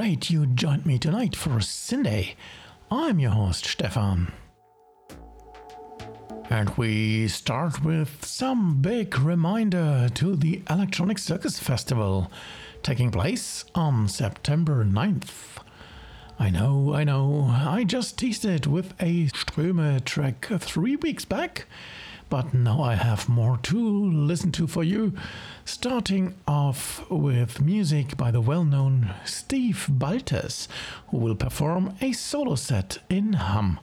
Great you joined me tonight for Syndae. I'm your host, Stefan. And we start with some big reminder to the Electronic Circus Festival taking place on September 9th. I know, I know, I just teased it with a Ströme track three weeks back, but now I have more to listen to for you. Starting off with music by the well known Steve Baltes, who will perform a solo set in Hamm.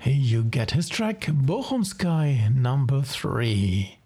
Here you get his track Bochum Sky number 3.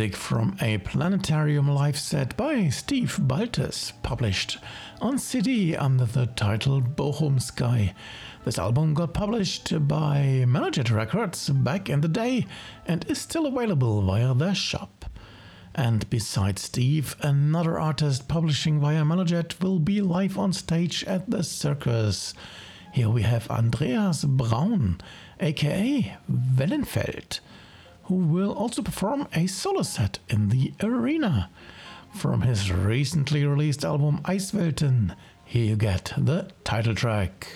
Music from a planetarium live set by Steve Baltes, published on CD under the title Bochum Sky. This album got published by MellowJet Records back in the day and is still available via their shop. And besides Steve, another artist publishing via MellowJet will be live on stage at the circus. Here we have Andreas Braun, aka Wellenfeld, who will also perform a solo set in the arena. From his recently released album Eiswelten, here you get the title track.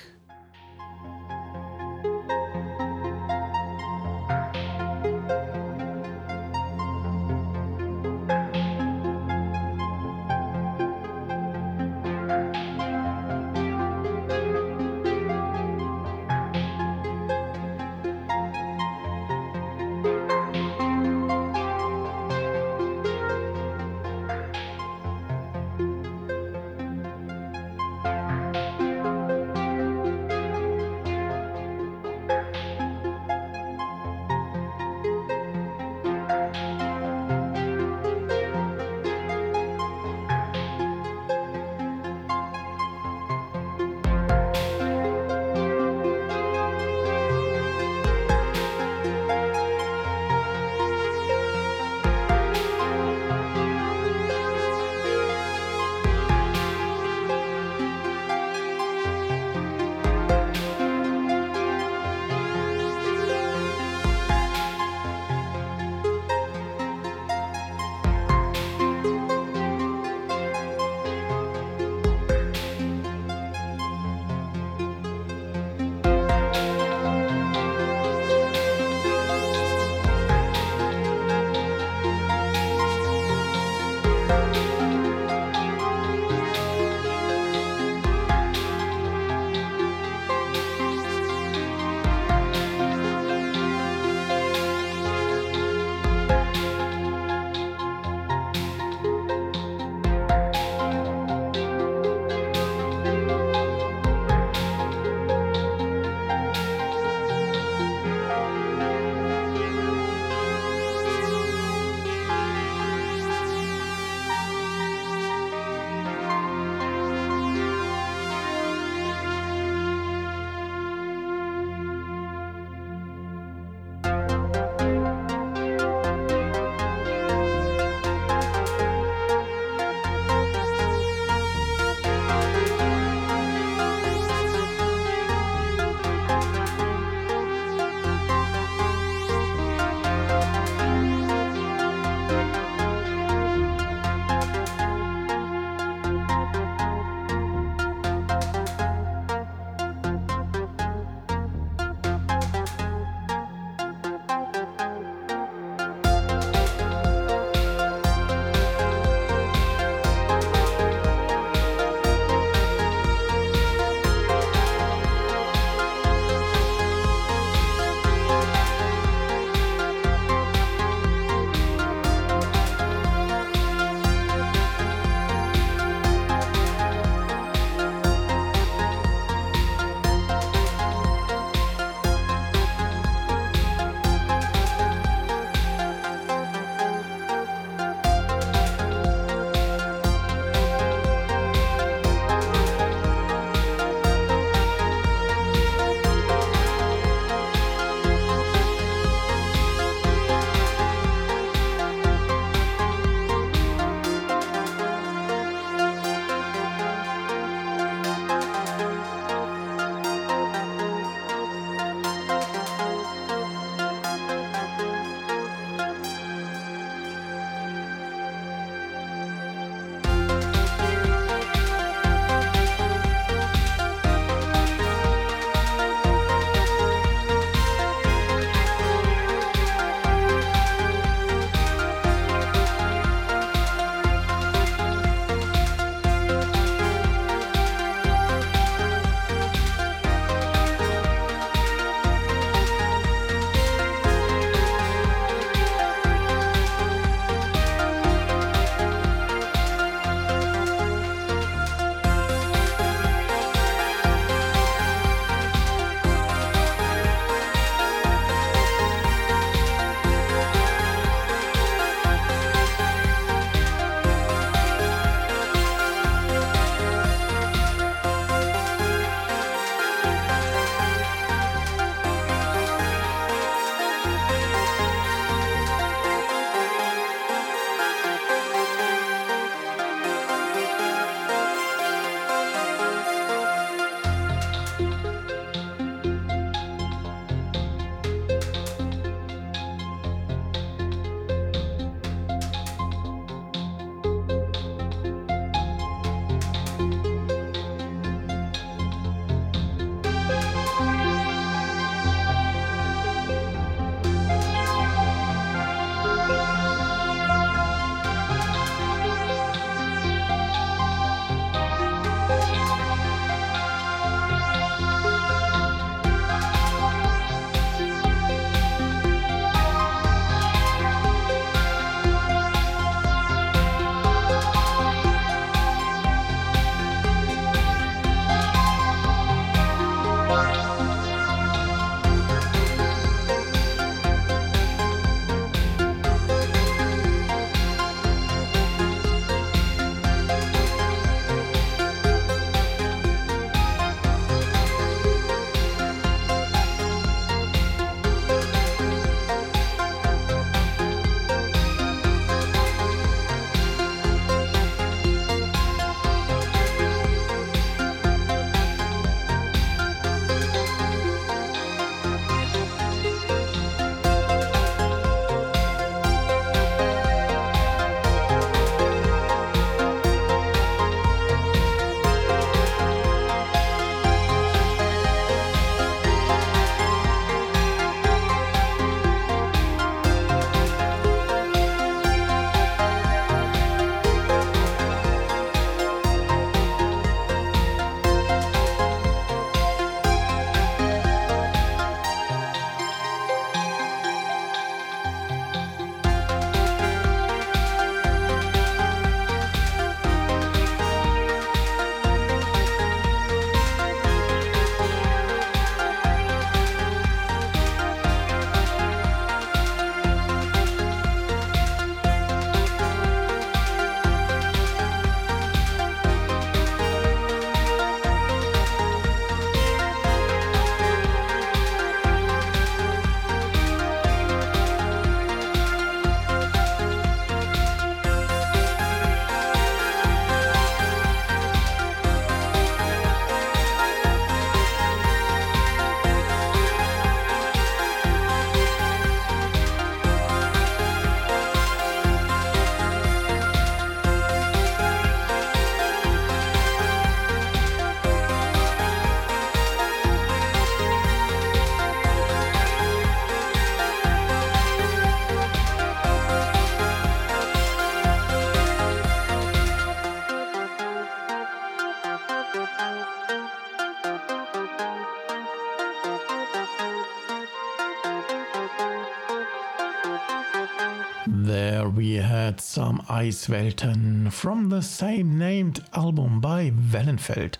There we had some Eiswelten from the same named album by Wellenfeld.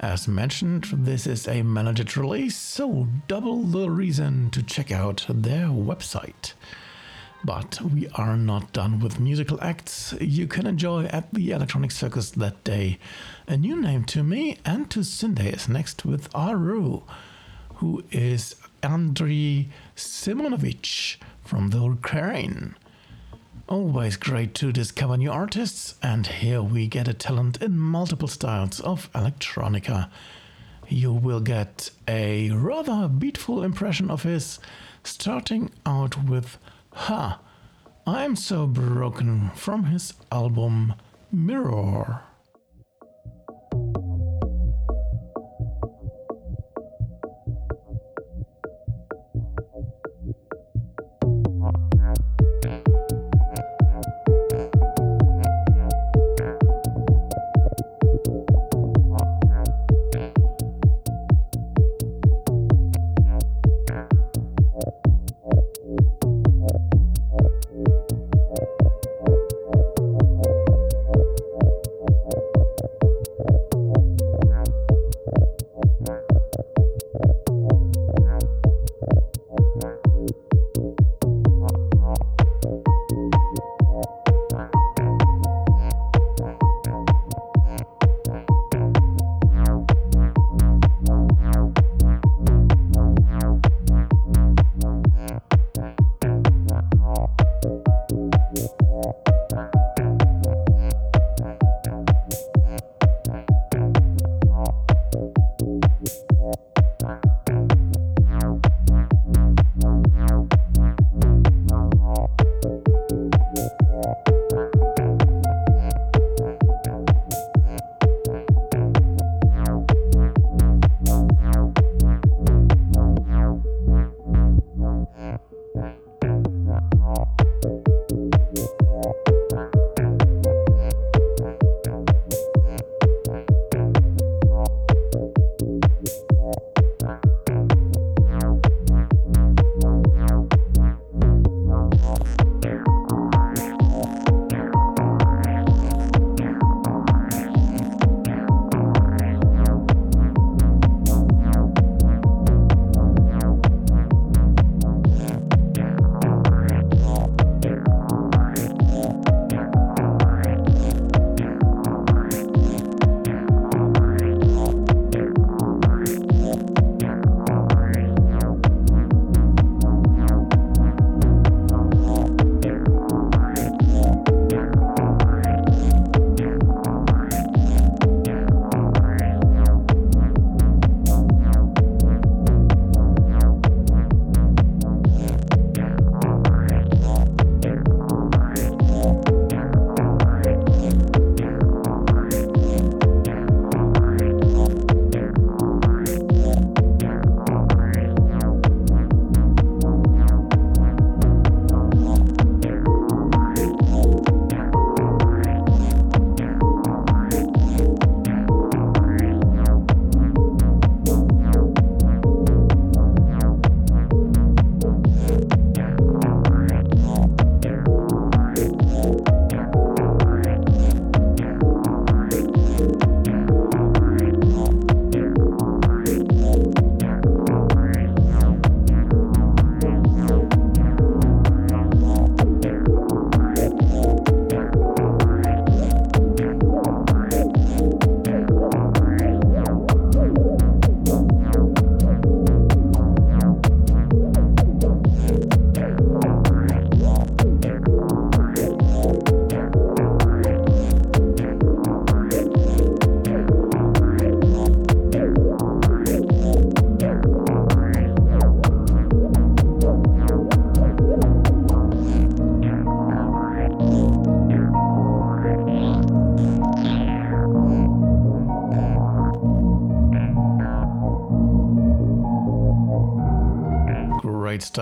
As mentioned, this is a managed release, so double the reason to check out their website. But we are not done with musical acts you can enjoy at the Electronic Circus that day. A new name to me and to Syndae is next with r.roo, who is Andriy Simonovich from the Ukraine. Always great to discover new artists, and here we get a talent in multiple styles of electronica. You will get a rather beautiful impression of his, starting out with Ha! I'm So Broken from his album mirroor.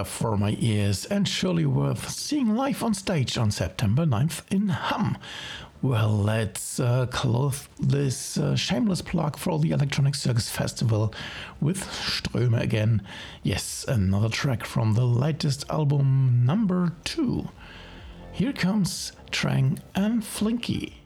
For my ears and surely worth seeing live on stage on September 9th in Hamm. Well, let's uh, close this uh, shameless plug for the Electronic Circus Festival with Ströme again. Yes, another track from the latest album, number two. Here comes Trang and Flinky.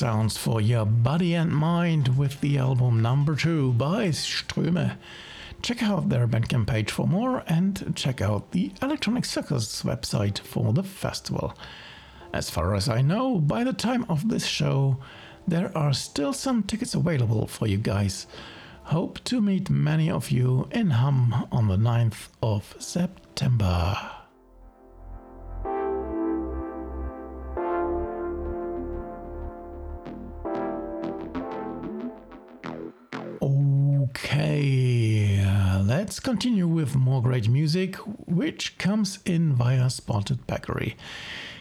Sounds for your body and mind with the album number two by Ströme. Check out their Bandcamp page for more and check out the Electronic Circus website for the festival. As far as I know, by the time of this show, there are still some tickets available for you guys. Hope to meet many of you in Hamm on the 9th of September. Let's continue with more great music, which comes in via Spotted Peccary.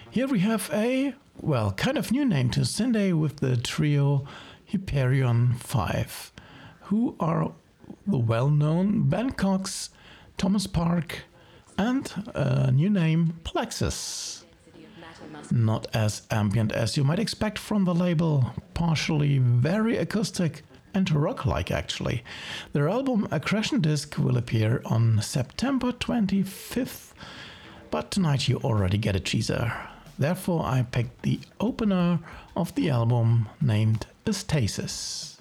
Here we have a, well, kind of new name to Syndae with the trio Hyperion 5, who are the well known Ben Cox, Thomas Park, and a new name, Plexus. Not as ambient as you might expect from the label, partially very acoustic and rock like actually. Their album Accretion Disc will appear on September 25th, but tonight you already get a teaser. Therefore, I picked the opener of the album named Stasis.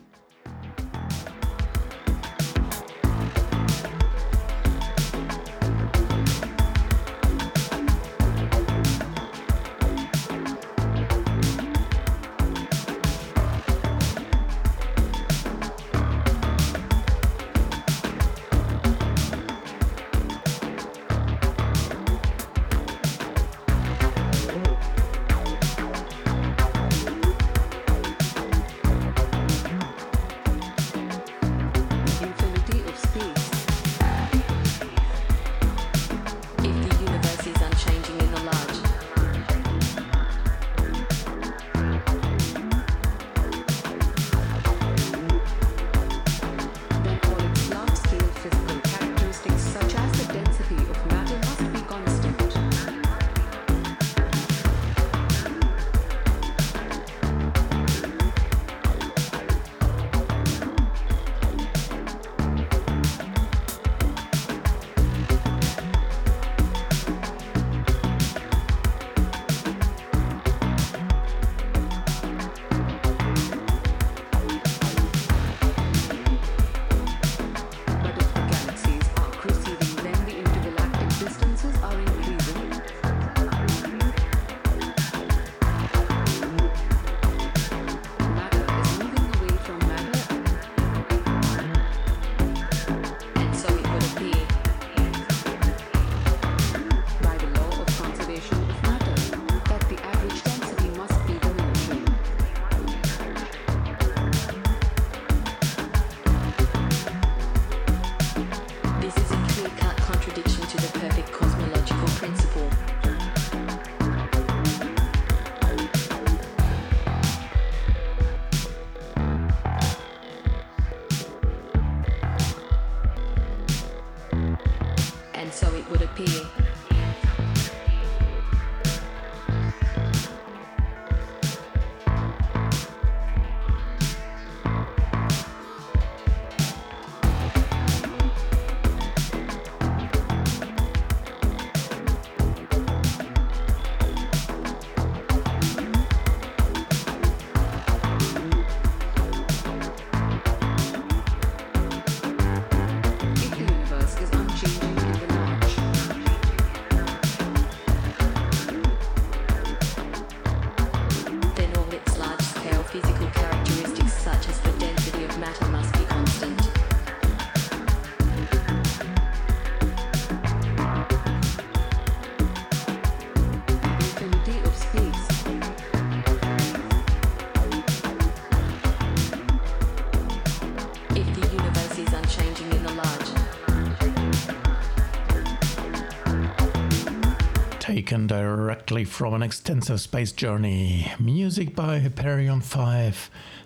Directly from an extensive space journey. Music by Hyperion V,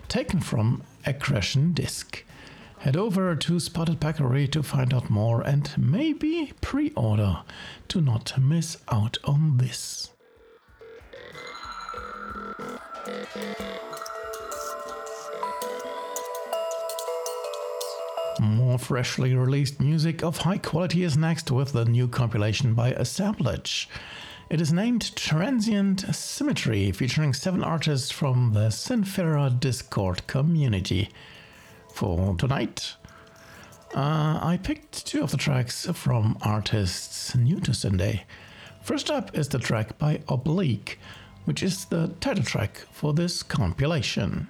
taken from Accretion Disc. Head over to Spotted Peccary to find out more and maybe pre order to not miss out on this. More freshly released music of high quality is next with the new compilation by Assemblage. It is named Transient Symmetry, featuring seven artists from the Synphaera Discord community. For tonight, uh, I picked two of the tracks from artists new to Syndae. First up is the track by Oblique, which is the title track for this compilation.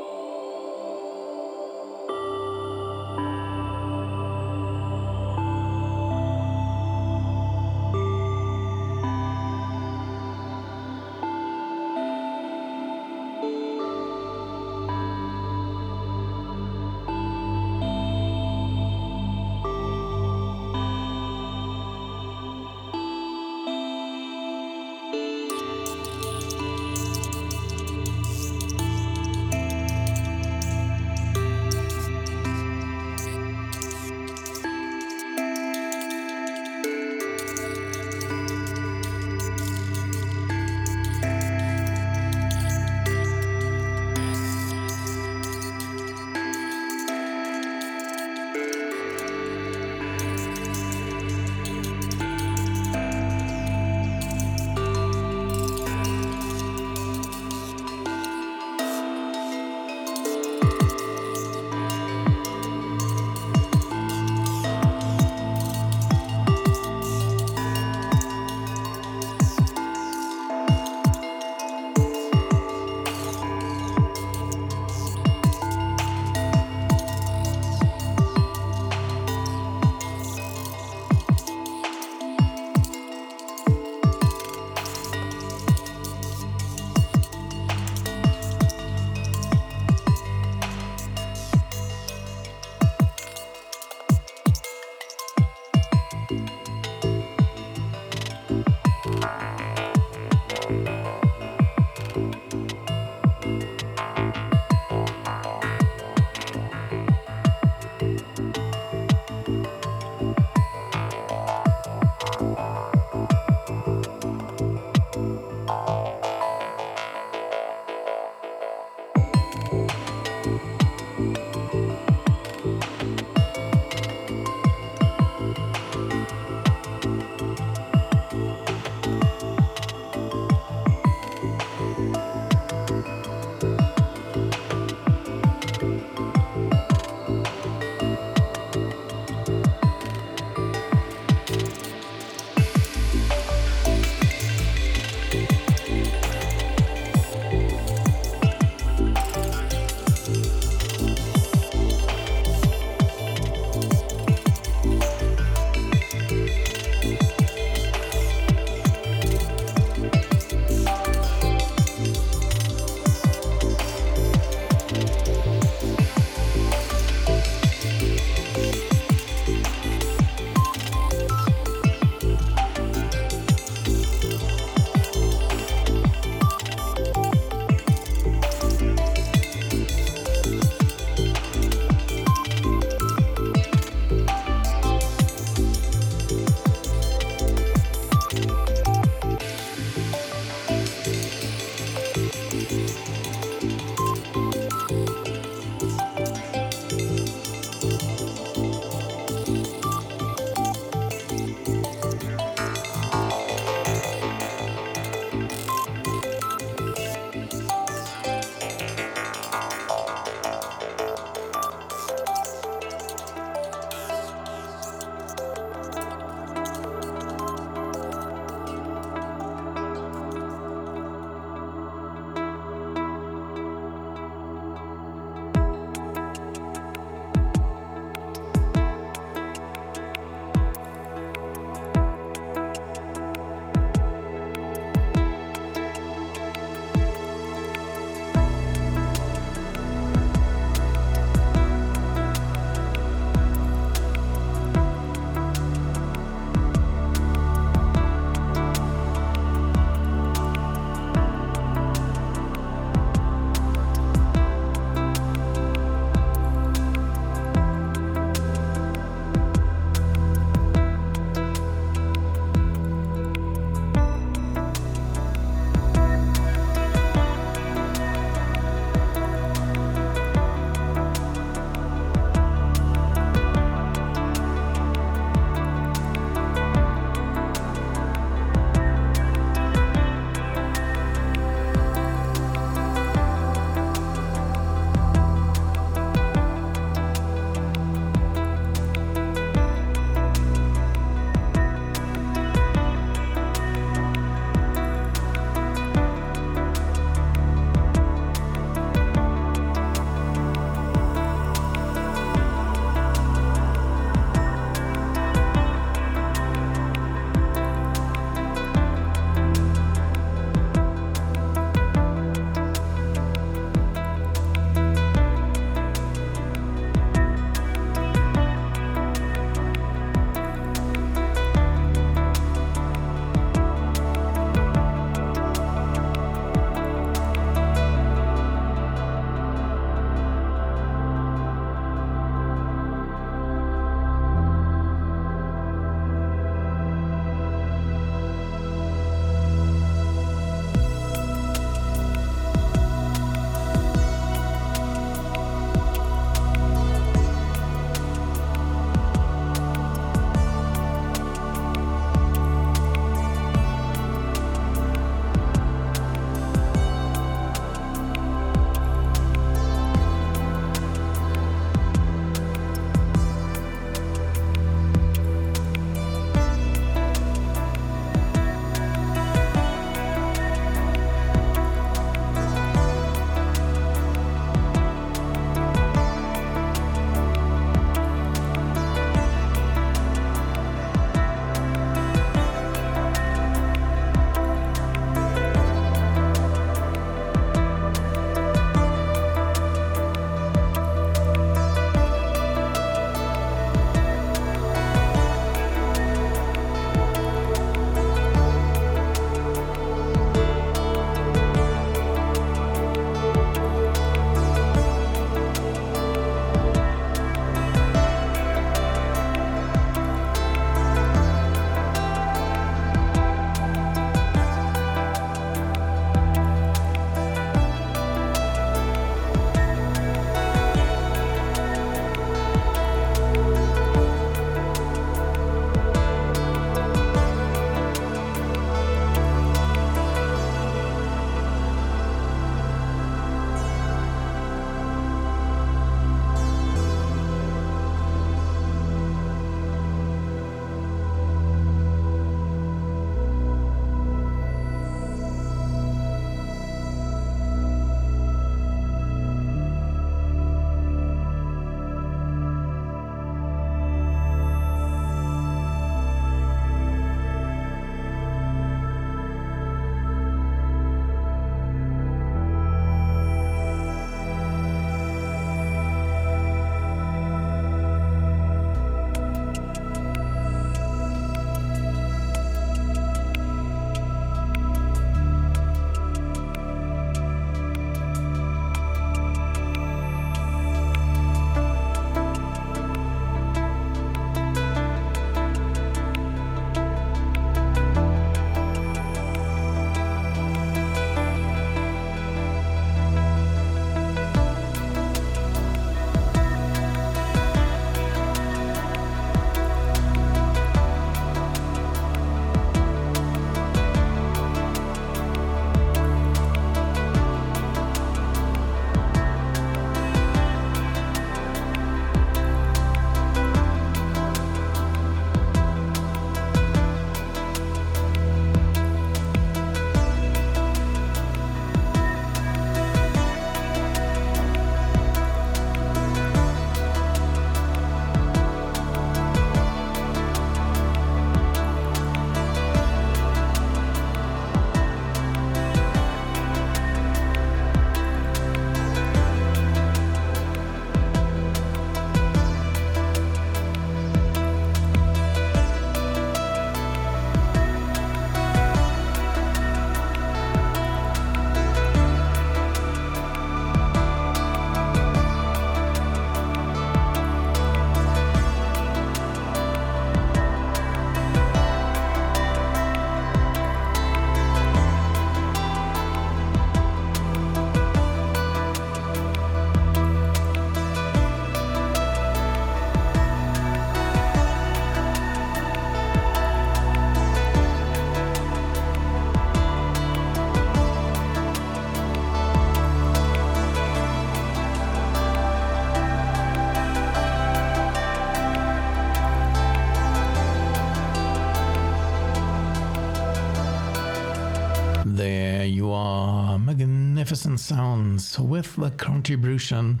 Magnificent sounds with the contribution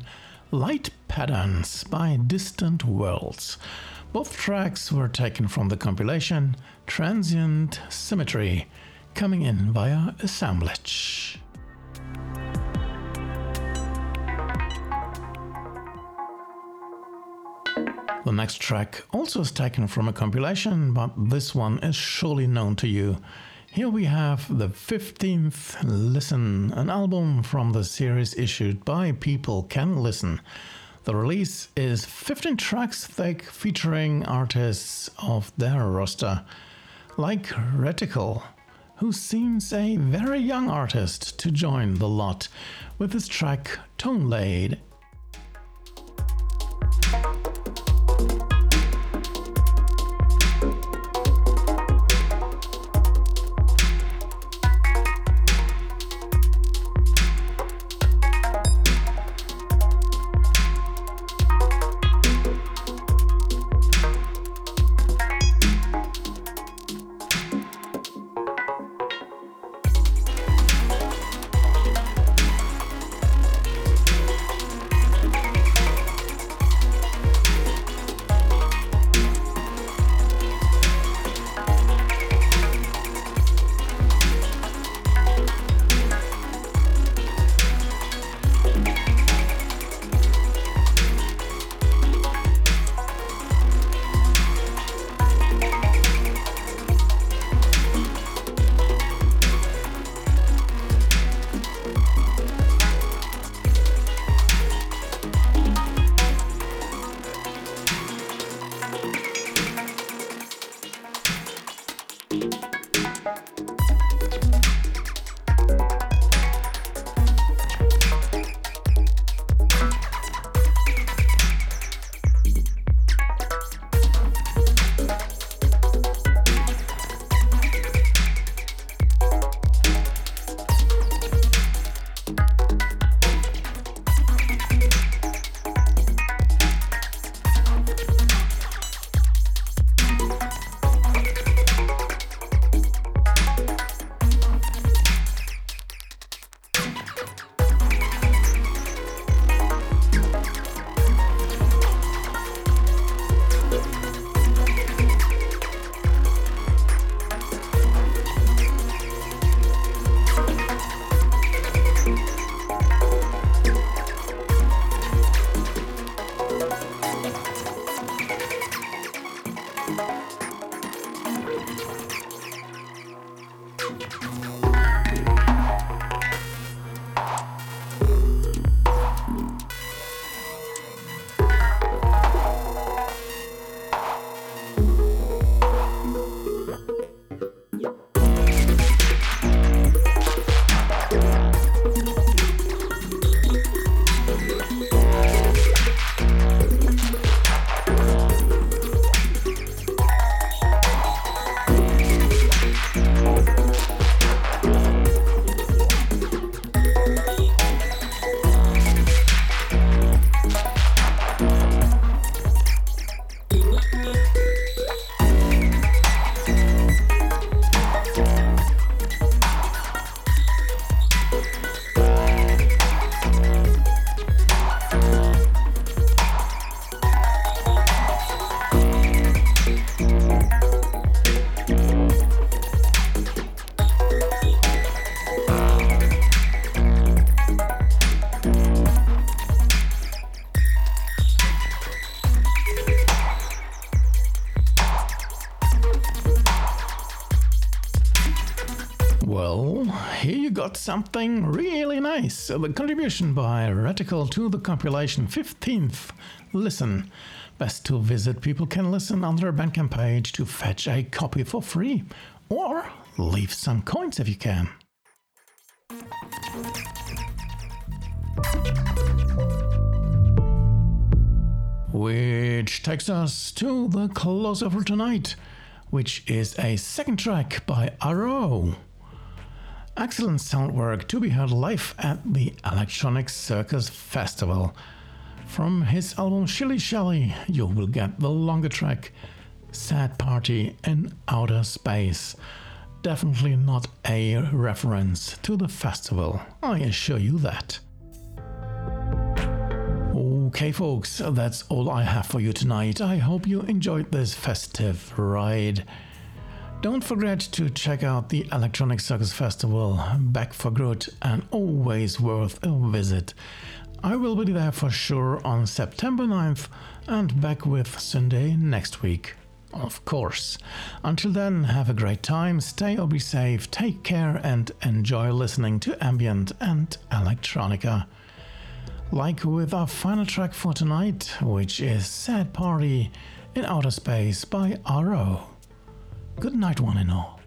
Light Patterns by Distant Worlds. Both tracks were taken from the compilation Transient Symmetry, coming in via assemblage. The next track also is taken from a compilation, but this one is surely known to you. Here we have the 15th Listen, an album from the series issued by People Can Listen. The release is 15 tracks thick featuring artists of their roster, like Reticle, who seems a very young artist to join the lot with his track Tone Laid something really nice. Uh, the contribution by Reticle to the compilation 15th Listen. Best to visit People Can Listen on their Bandcamp page to fetch a copy for free. Or leave some coins if you can. Which takes us to the closer for tonight, which is a second track by r.roo. Excellent sound work to be heard live at the Electronic Circus Festival. From his album Shilly Shally, you will get the longer track Sad Party in Outer Space. definitely not a reference to the festival, I assure you that. Okay, folks, that's all I have for you tonight. I hope you enjoyed this festive ride. Don't forget to check out the Electronic Circus Festival, back for good and always worth a visit. I will be there for sure on September 9th and back with Syndae next week. Of course. Until then, have a great time, stay or be safe, take care, and enjoy listening to ambient and electronica like with our final track for tonight, which is Sad Party in Outer Space by r.roo. Good night, one and all.